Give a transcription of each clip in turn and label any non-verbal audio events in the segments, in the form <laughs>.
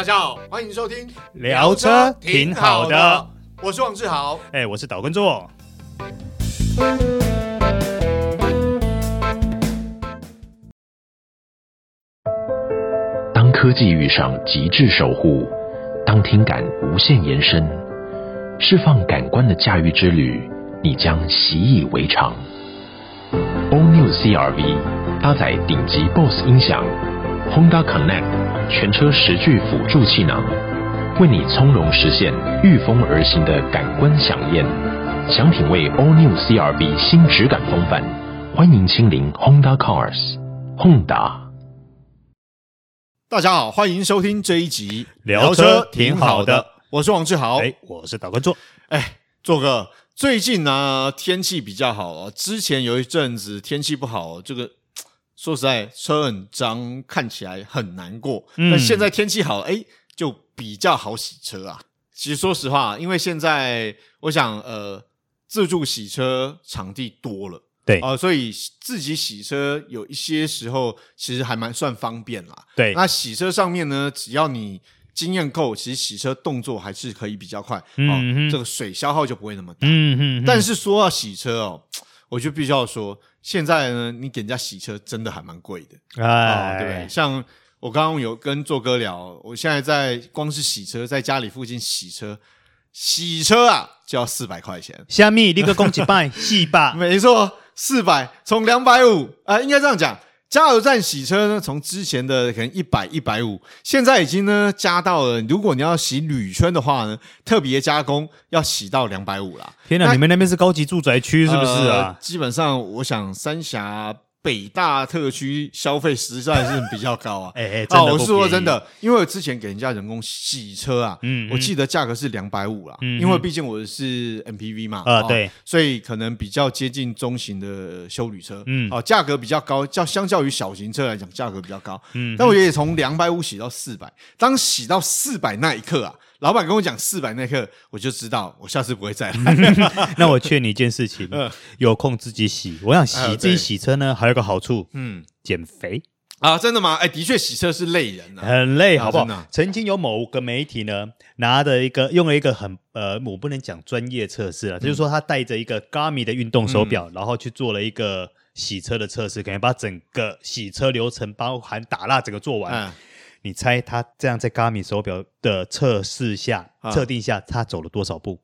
大家好，欢迎收听聊车挺好的，我是王志豪，哎，我是岛根座。当科技遇上极致守护，当听感无限延伸，释放感官的驾驭之旅，你将习以为常。All New CR-V 搭载顶级 BOSS 音响，Honda Connect。全车十具辅助气囊，为你从容实现御风而行的感官饗宴。想品味 All New CR-V 新质感风范，欢迎亲临 Honda Cars。Honda。大家好，欢迎收听这一集聊车挺好的，我是王志豪，哎，我是岛根座。哎，座哥，最近呢天气比较好哦，之前有一阵子天气不好，这个。说实在，车很脏，看起来很难过。嗯，但现在天气好，哎，就比较好洗车啊。其实说实话，因为现在我想，呃，自助洗车场地多了，对啊，呃，所以自己洗车有一些时候其实还蛮算方便啦。对，那洗车上面呢，只要你经验够，其实洗车动作还是可以比较快，嗯，哦，这个水消耗就不会那么大。嗯嗯。但是说到洗车哦。我就必须要说，现在呢，你给人家洗车真的还蛮贵的，哎，对？像我刚刚有跟做哥聊，我现在在光是洗车，在家里附近洗车，洗车啊就要四百块钱。虾米，你个公鸡拜洗吧？<laughs> 没错，四百，从两百五啊，应该这样讲。加油站洗车呢，从之前的可能一百一百五，现在已经呢加到了。如果你要洗铝圈的话呢，特别加工要洗到两百五啦。天哪，你们那边是高级住宅区是不是啊？呃，基本上，我想三峡。北大特区消费实在是比较高啊！<laughs> 哎哎，我是说真的，因为我之前给人家人工洗车啊，嗯，我记得价格是两百五啦，嗯，因为毕竟我是 MPV 嘛，啊，对，所以可能比较接近中型的修旅车，嗯，哦，价格比较高，较相较于小型车来讲，价格比较高，嗯，但我觉得从两百五洗到四百，当洗到四百那一刻啊。老板跟我讲四百那刻，我就知道我下次不会再来。<laughs> <laughs> 那我劝你一件事情，有空自己洗。我想洗自己洗车呢，还有个好处，嗯，减肥啊，真的吗？哎，的确洗车是累人啊，很累，好不好？曾经有某个媒体呢，拿着一个用了一个很呃，我不能讲专业测试啊，就是说他带着一个 Garmin 的运动手表，然后去做了一个洗车的测试，可能把整个洗车流程，包含打蜡整个做完。你猜他这样在 Garmin 手表的测试下、测定下，他走了多少步？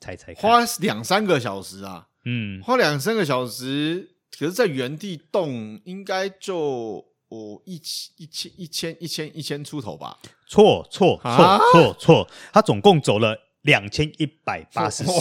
猜猜看，花两三个小时啊！嗯，花两三个小时，可是在原地动，应该就哦一千一千一千一千一千出头吧？错错错错错，他总共走了两千一百八十四步。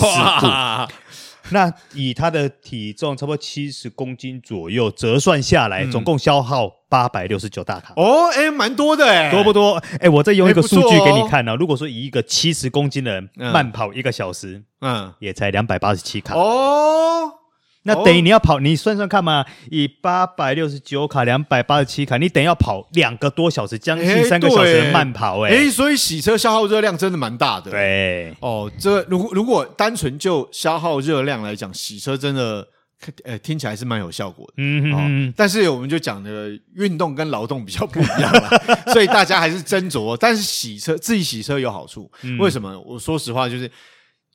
那以他的体重差不多七十公斤左右折算下来，总共消耗八百六十九大卡。哦，哎，蛮多的哎，多不多？哎，我再用一个数据给你看呢。如果说以一个七十公斤的人慢跑一个小时，嗯，也才两百八十七卡。哦。那等于你要跑，你算算看嘛，以八百六十九卡，两百八十七卡，你等于要跑两个多小时，将近三个小时的慢跑，欸，哎，所以洗车消耗热量真的蛮大的。对，哦，这如果如果单纯就消耗热量来讲，洗车真的，呃，听起来是蛮有效果的。嗯嗯，但是我们就讲的运动跟劳动比较不一样啦，<laughs> 所以大家还是斟酌。但是洗车自己洗车有好处，为什么？我说实话就是。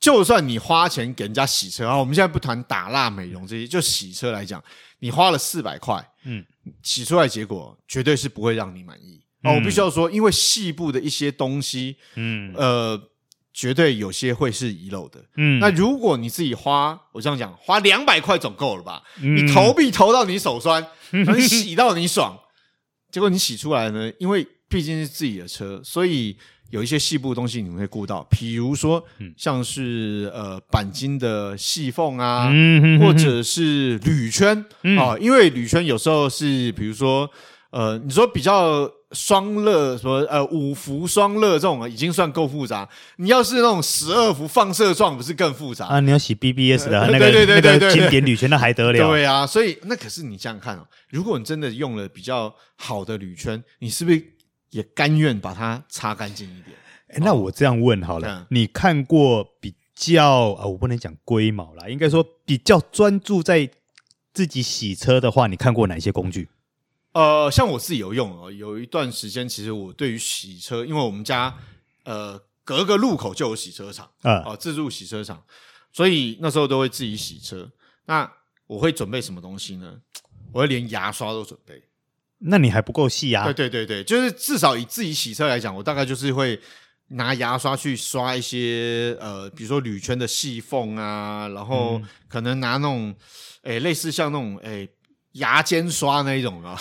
就算你花钱给人家洗车啊，我们现在不谈打蜡、美容这些，就洗车来讲，你花了四百块，嗯，洗出来结果绝对是不会让你满意。哦，我必须要说，因为细部的一些东西，嗯，呃，绝对有些会是遗漏的。嗯，那如果你自己花，我这样讲，花两百块总够了吧？你投币投到你手酸，<laughs> 你洗到你爽，结果你洗出来呢？因为毕竟是自己的车，所以。有一些细部的东西你们会顾到，比如说像是呃钣金的细缝啊，或者是铝圈啊，因为铝圈有时候是比如说呃你说比较双乐什么呃五伏双乐这种已经算够复杂，你要是那种十二伏放射状不是更复杂啊？你要洗 BBS 的 <laughs> 那个那个经典铝圈那还得了？对啊，所以那可是你想想看哦，如果你真的用了比较好的铝圈，你是不是？也甘愿把它擦干净一点。哎，那我这样问好了，你看过比较啊，我不能讲龟毛啦，应该说比较专注在自己洗车的话，你看过哪些工具？呃，像我自己有用哦，有一段时间，其实我对于洗车，因为我们家呃隔个路口就有洗车场啊，哦、呃，自助洗车场，所以那时候都会自己洗车。那我会准备什么东西呢？我会连牙刷都准备。那你还不够细啊？对对对对，就是至少以自己洗车来讲，我大概就是会拿牙刷去刷一些呃，比如说铝圈的细缝啊，然后可能拿那种诶类似像那种诶。牙尖刷那一种啊，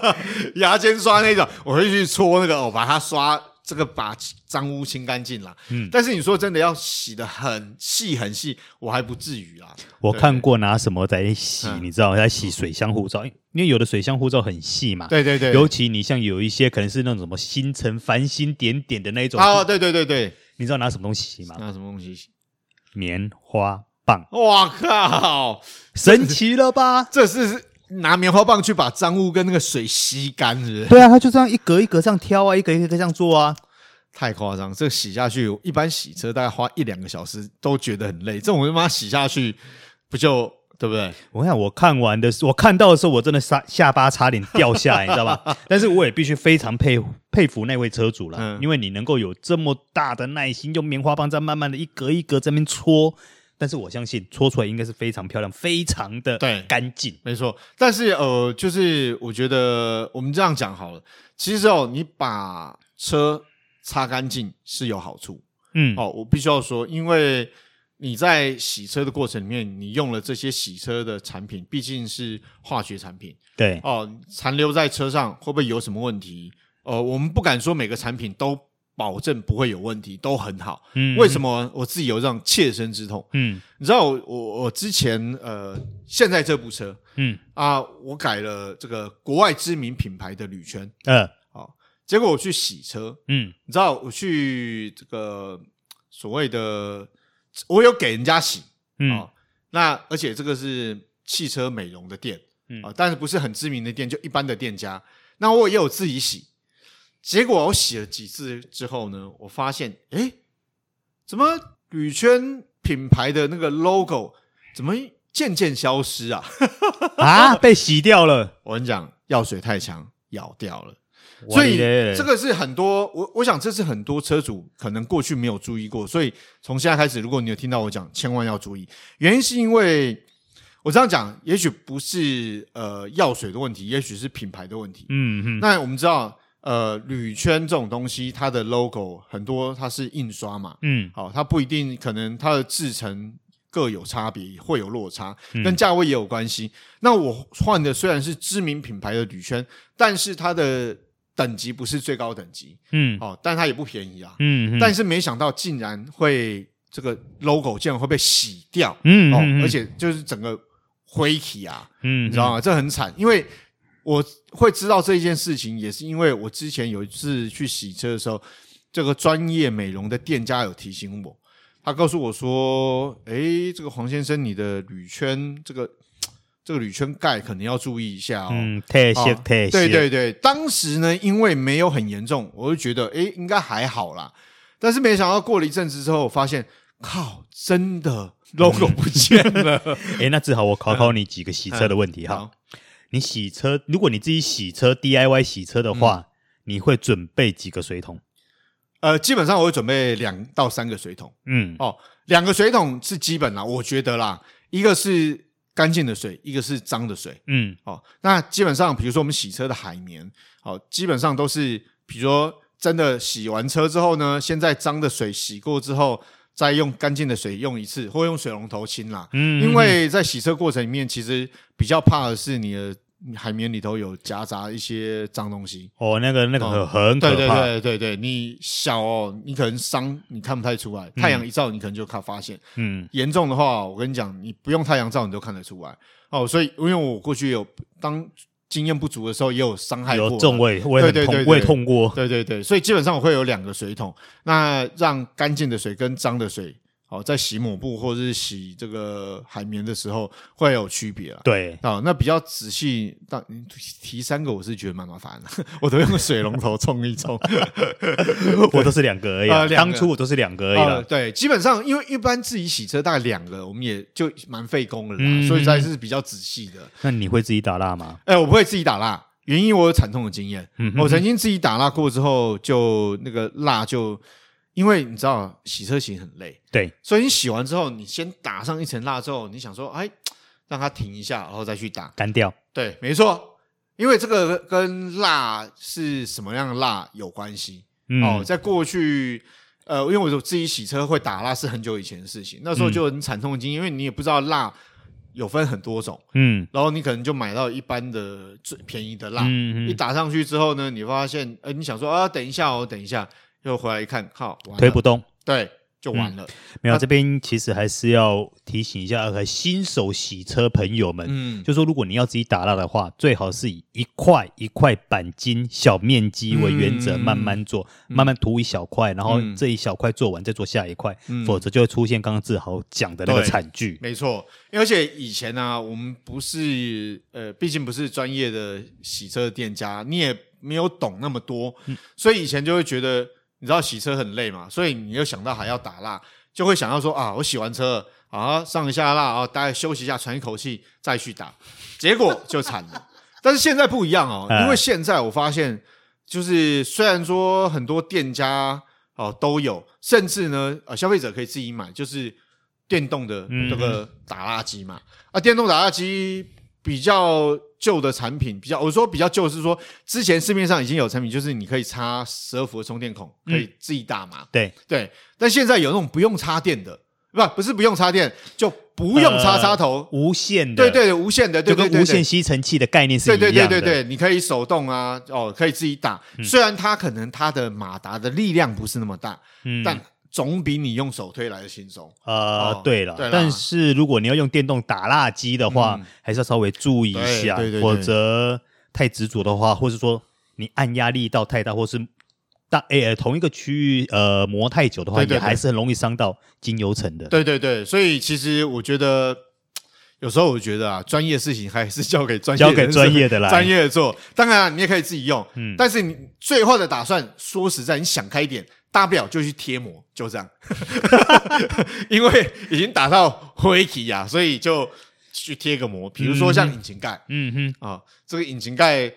<laughs> 牙尖刷那一种，我会去搓那个，我把它刷这个把脏污清干净了。嗯，但是你说真的要洗的很细很细，我还不至于啦。我看过拿什么在洗，嗯、你知道在洗水箱护罩，因为有的水箱护罩很细嘛。对对对，尤其你像有一些可能是那种什么星辰繁星点点的那种。哦，对对对对，你知道拿什么东西洗吗？拿什么东西洗？棉花棒。哇靠，神奇了吧？这是。拿棉花棒去把脏物跟那个水吸干，是不是？对啊，他就这样一格一格这样挑啊，一格一格这样做啊，太夸张！这个洗下去，一般洗车大概花一两个小时都觉得很累，这种他妈洗下去不就对不对？我想我看完的时候，我看到的时候，我真的下下巴差点掉下来，你知道吧？<laughs> 但是我也必须非常佩佩服那位车主了，嗯、因为你能够有这么大的耐心，用棉花棒在慢慢的一格一格在那边搓。但是我相信搓出来应该是非常漂亮，非常的对干净，没错。但是呃，就是我觉得我们这样讲好了，其实哦，你把车擦干净是有好处，嗯，哦，我必须要说，因为你在洗车的过程里面，你用了这些洗车的产品，毕竟是化学产品，对，哦，残留在车上会不会有什么问题？呃，我们不敢说每个产品都。保证不会有问题，都很好。嗯，为什么我自己有这样切身之痛？嗯，你知道我我我之前呃，现在这部车，嗯。啊，我改了这个国外知名品牌的铝圈，嗯，好，结果我去洗车，嗯，你知道我去这个所谓的，我有给人家洗，嗯，那而且这个是汽车美容的店，嗯。啊，但是不是很知名的店，就一般的店家，那我也有自己洗。结果我洗了几次之后呢，我发现，哎，怎么铝圈品牌的那个 logo 怎么渐渐消失啊？<laughs> 啊，被洗掉了！我跟你讲，药水太强，咬掉了。所以这个是很多我我想这是很多车主可能过去没有注意过，所以从现在开始，如果你有听到我讲，千万要注意。原因是因为我这样讲，也许不是呃药水的问题，也许是品牌的问题。嗯嗯。那我们知道。呃，铝圈这种东西，它的 logo 很多，它是印刷嘛，嗯，好，它不一定可能它的制成各有差别，会有落差，跟价位也有关系。嗯、那我换的虽然是知名品牌的铝圈，但是它的等级不是最高等级，嗯，哦，但它也不便宜啊，嗯，但是没想到竟然会这个 logo 竟然会被洗掉，嗯，哦，而且就是整个灰体啊，嗯，你知道吗？这很惨，因为。我会知道这一件事情，也是因为我之前有一次去洗车的时候，这个专业美容的店家有提醒我，他告诉我说：“诶，这个黄先生，你的铝圈这个 <tsk> 这个铝圈盖可能要注意一下哦。”嗯，太细太细。对对对，当时呢，因为没有很严重，我就觉得诶应该还好啦。但是没想到过了一阵子之后，我发现靠，真的 logo 不见了。<laughs> 哎那只好我考考你几个洗车的问题哈。好你洗车，如果你自己洗车 DIY 洗车的话，嗯、你会准备几个水桶？呃，基本上我会准备两到三个水桶。嗯，哦，两个水桶是基本啦，我觉得啦，一个是干净的水，一个是脏的水。嗯，哦，那基本上，比如说我们洗车的海绵，哦，基本上都是，比如说真的洗完车之后呢，先在脏的水洗过之后。再用干净的水用一次，或用水龙头清啦。嗯，因为在洗车过程里面，其实比较怕的是你的海绵里头有夹杂一些脏东西。哦，那个那个很可怕。对对对对对，你小哦，你可能伤你看不太出来，太阳一照你可能就看发现。嗯，严重的话，我跟你讲，你不用太阳照你都看得出来。哦，所以因为我过去有当。经验不足的时候也有伤害过，有重味，我也痛，我也痛过。对对对，所以基本上我会有两个水桶，那让干净的水跟脏的水。哦，在洗抹布或者是洗这个海绵的时候会有区别了。对，啊，那比较仔细，但提三个我是觉得蛮麻烦的，我都用水龙头冲一冲。<laughs> 我都是两个而已，啊，当初我都是两个而已了，呃。对，基本上因为一般自己洗车大概两个，我们也就蛮费工的啦，嗯，所以才是比较仔细的。那你会自己打蜡吗？哎，我不会自己打蜡。原因我有惨痛的经验。嗯、我曾经自己打蜡过之后，就那个蜡就因为你知道洗车型很累，对，所以你洗完之后，你先打上一层蜡之后，你想说，哎，让它停一下，然后再去打。干掉。对，没错，因为这个跟蜡是什么样的蜡有关系。嗯、哦，在过去。呃，因为我自己洗车会打蜡是很久以前的事情，那时候就很惨痛的经验，嗯、因为你也不知道蜡有分很多种，嗯，然后你可能就买到一般的最便宜的蜡，嗯嗯，一打上去之后呢，你发现，呃，你想说啊，等一下哦，等一下，又回来一看，靠，推不动，对。就完了。嗯、没有，这边其实还是要提醒一下和新手洗车朋友们，嗯，就说如果你要自己打蜡的话，最好是以一块一块钣金小面积为原则，慢慢做，嗯、慢慢涂一小块，然后这一小块做完再做下一块，嗯、否则就会出现刚刚志豪讲的那个惨剧。没错，而且以前呢、啊，我们不是呃，毕竟不是专业的洗车店家，你也没有懂那么多，嗯、所以以前就会觉得。你知道洗车很累嘛？所以你又想到还要打蜡，就会想到说啊，我洗完车啊，上一下蜡啊，大概休息一下，喘一口气再去打，结果就惨了。<laughs> 但是现在不一样哦，因为现在我发现，就是虽然说很多店家哦都有，甚至呢，呃，消费者可以自己买，就是电动的这个打蜡机嘛。啊，电动打蜡机比较。旧的产品比较，我说比较旧是说，之前市面上已经有产品，就是你可以插十二伏的充电孔，可以自己打嘛。对对，但现在有那种不用插电的，不不是不用插电，就不用插插头，无线的。对对，无线的，对对对，无线吸尘器的概念是一样的。对对对对对，你可以手动啊，哦，可以自己打。虽然它可能它的马达的力量不是那么大，但。总比你用手推来的轻松。呃，对了，但是如果你要用电动打蜡机的话，还是要稍微注意一下，否则太执着的话，或是说你按压力道太大，或是大诶同一个区域呃磨太久的话，也还是很容易伤到精油层的。对对对，所以其实我觉得有时候我觉得啊，专业事情还是交给专业交给专业的来专业的做。当然你也可以自己用，嗯，但是你最后的打算，说实在，你想开一点。大不了就去贴膜，就这样，<laughs> 因为已经打到灰体呀，所以就去贴个膜。比如说像引擎盖，嗯哼，啊、哦，这个引擎盖，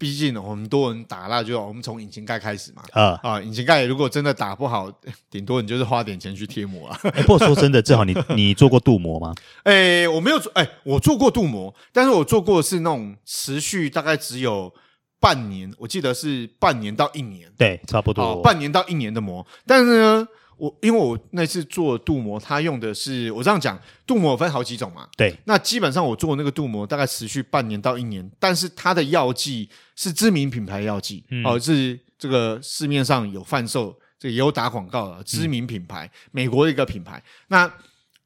毕竟我们多人打蜡，就我们从引擎盖开始嘛。啊啊，引擎盖如果真的打不好，<laughs> 顶多你就是花点钱去贴膜啊。欸、不过说真的，正好你 <laughs> 你做过镀膜吗？哎、欸，我没有做，哎、欸，我做过镀膜，但是我做过的是那种持续大概只有。半年，我记得是半年到一年，对，差不多、哦、半年到一年的膜。但是呢，我因为我那次做镀膜，它用的是我这样讲，镀膜分好几种嘛。对，那基本上我做那个镀膜大概持续半年到一年，但是它的药剂是知名品牌药剂，嗯、哦，是这个市面上有贩售，这也有打广告的知名品牌，嗯、美国的一个品牌。那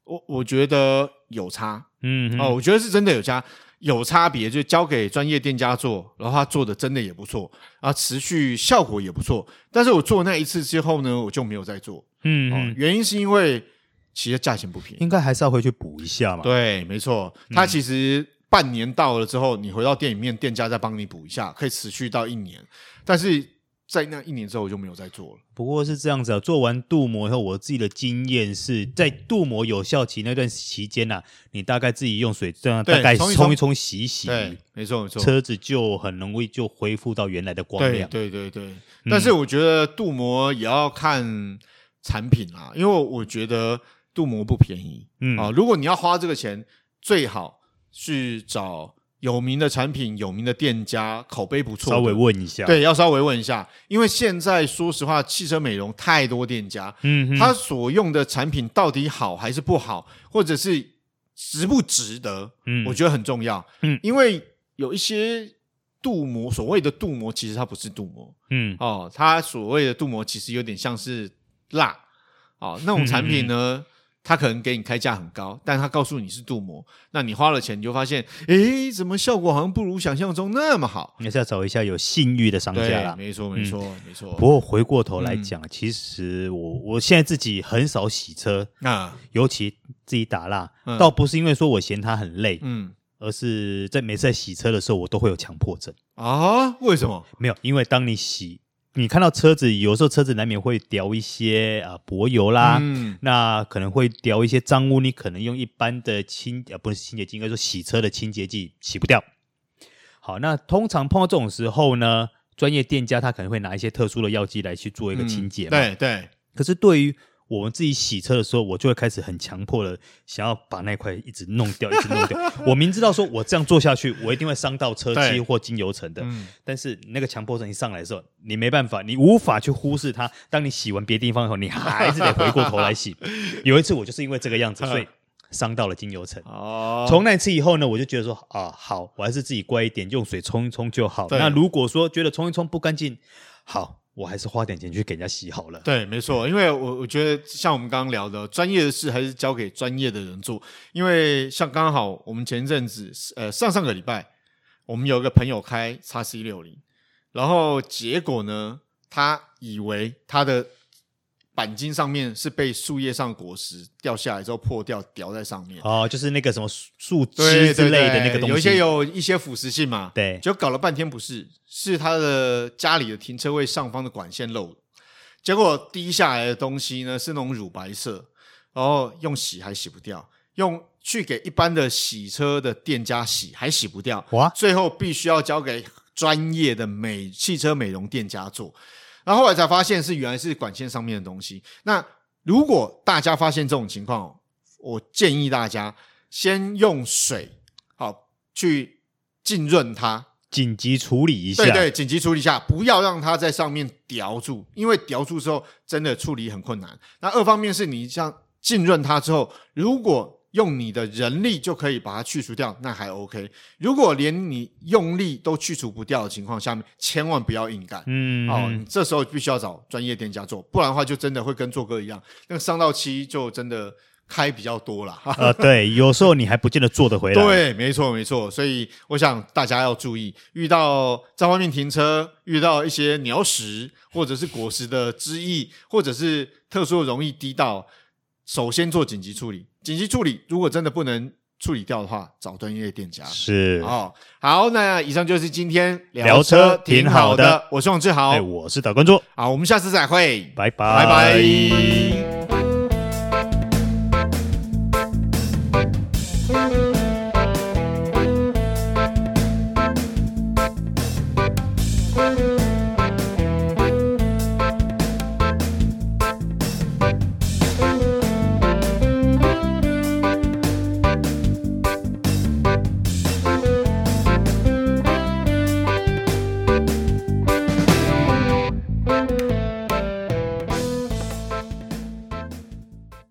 我我觉得有差，嗯，哦，我觉得是真的有差。有差别，就交给专业店家做，然后他做的真的也不错，啊，持续效果也不错。但是我做那一次之后呢，我就没有再做。嗯，嗯、哦，原因是因为其实价钱不便宜，应该还是要回去补一下嘛。对，没错，它其实半年到了之后，你回到店里面，店家再帮你补一下，可以持续到一年。但是。在那一年之后，我就没有再做了。不过是这样子啊，做完镀膜以后，我自己的经验是在镀膜有效期那段期间呐，你大概自己用水这样大概冲一冲、洗一洗，对，没错没错，车子就很容易就恢复到原来的光亮。对对对对。但是我觉得镀膜也要看产品啊，因为我觉得镀膜不便宜。嗯啊，如果你要花这个钱，最好去找。有名的产品，有名的店家，口碑不错，稍微问一下。对，要稍微问一下，因为现在说实话，汽车美容太多店家，嗯哼，他所用的产品到底好还是不好，或者是值不值得？嗯，我觉得很重要。嗯，因为有一些镀膜，所谓的镀膜，其实它不是镀膜。嗯，哦，它所谓的镀膜，其实有点像是蜡。哦，那种产品呢？嗯他可能给你开价很高，但他告诉你是镀膜，那你花了钱，你就发现，诶，怎么效果好像不如想象中那么好？你还是要找一下有信誉的商家啦。没错，没错，嗯、没错。不过回过头来讲，嗯、其实我我现在自己很少洗车啊，尤其自己打蜡，嗯、倒不是因为说我嫌它很累，嗯，而是在每次在洗车的时候，我都会有强迫症啊？为什么？没有，因为当你洗。你看到车子，有时候车子难免会掉一些啊柏油啦，嗯、那可能会掉一些脏污，你可能用一般的清啊不是清洁剂，应该说洗车的清洁剂洗不掉。好，那通常碰到这种时候呢，专业店家他可能会拿一些特殊的药剂来去做一个清洁嗯。对对。可是对于我们自己洗车的时候，我就会开始很强迫的想要把那块一直弄掉，一直弄掉。<laughs> 我明知道说我这样做下去，我一定会伤到车漆或精油层的。嗯、但是那个强迫症一上来的时候，你没办法，你无法去忽视它。当你洗完别的地方以后，你还是得回过头来洗。有一次我就是因为这个样子，<laughs> 所以伤到了精油层。哦。从那次以后呢，我就觉得说啊，好，我还是自己乖一点，用水冲一冲就好。那如果说觉得冲一冲不干净，好。我还是花点钱去给人家洗好了。对，没错，因为我我觉得像我们刚刚聊的，专业的事还是交给专业的人做。因为像刚好我们前一阵子，呃，上上个礼拜，我们有一个朋友开叉 C 六零然后结果呢，他以为他的。鈑金上面是被树叶上果实掉下来之后破掉，掉在上面。哦，就是那个什么树枝之类的那个东西，有一些有一些腐蚀性嘛。对，就搞了半天不是，是他的家里的停车位上方的管线漏了，结果滴下来的东西呢是那种乳白色，然后用洗还洗不掉，用去给一般的洗车的店家洗还洗不掉，哇！最后必须要交给专业的美汽车美容店家做。然后后来才发现是原来是管线上面的东西。那如果大家发现这种情况，我建议大家先用水好去浸润它，紧急处理一下。对对，紧急处理一下，不要让它在上面叼住，因为叼住之后真的处理很困难。那二方面是你像浸润它之后，如果用你的人力就可以把它去除掉，那还 OK。如果连你用力都去除不掉的情况下面，千万不要硬干。嗯，哦，你这时候必须要找专业店家做，不然的话就真的会跟做哥一样，那个伤到漆就真的开比较多了。呃，<laughs> 对，有时候你还不见得做得回来。对，没错没错。所以我想大家要注意，遇到在外面停车，遇到一些鸟屎或者是果实的汁液，或者是特殊容易滴到，首先做紧急处理。紧急处理，如果真的不能处理掉的话，找专业店家。是哦，好，那以上就是今天聊车挺好的。我是王志豪，我是导观众。好，我们下次再会，拜拜，拜拜。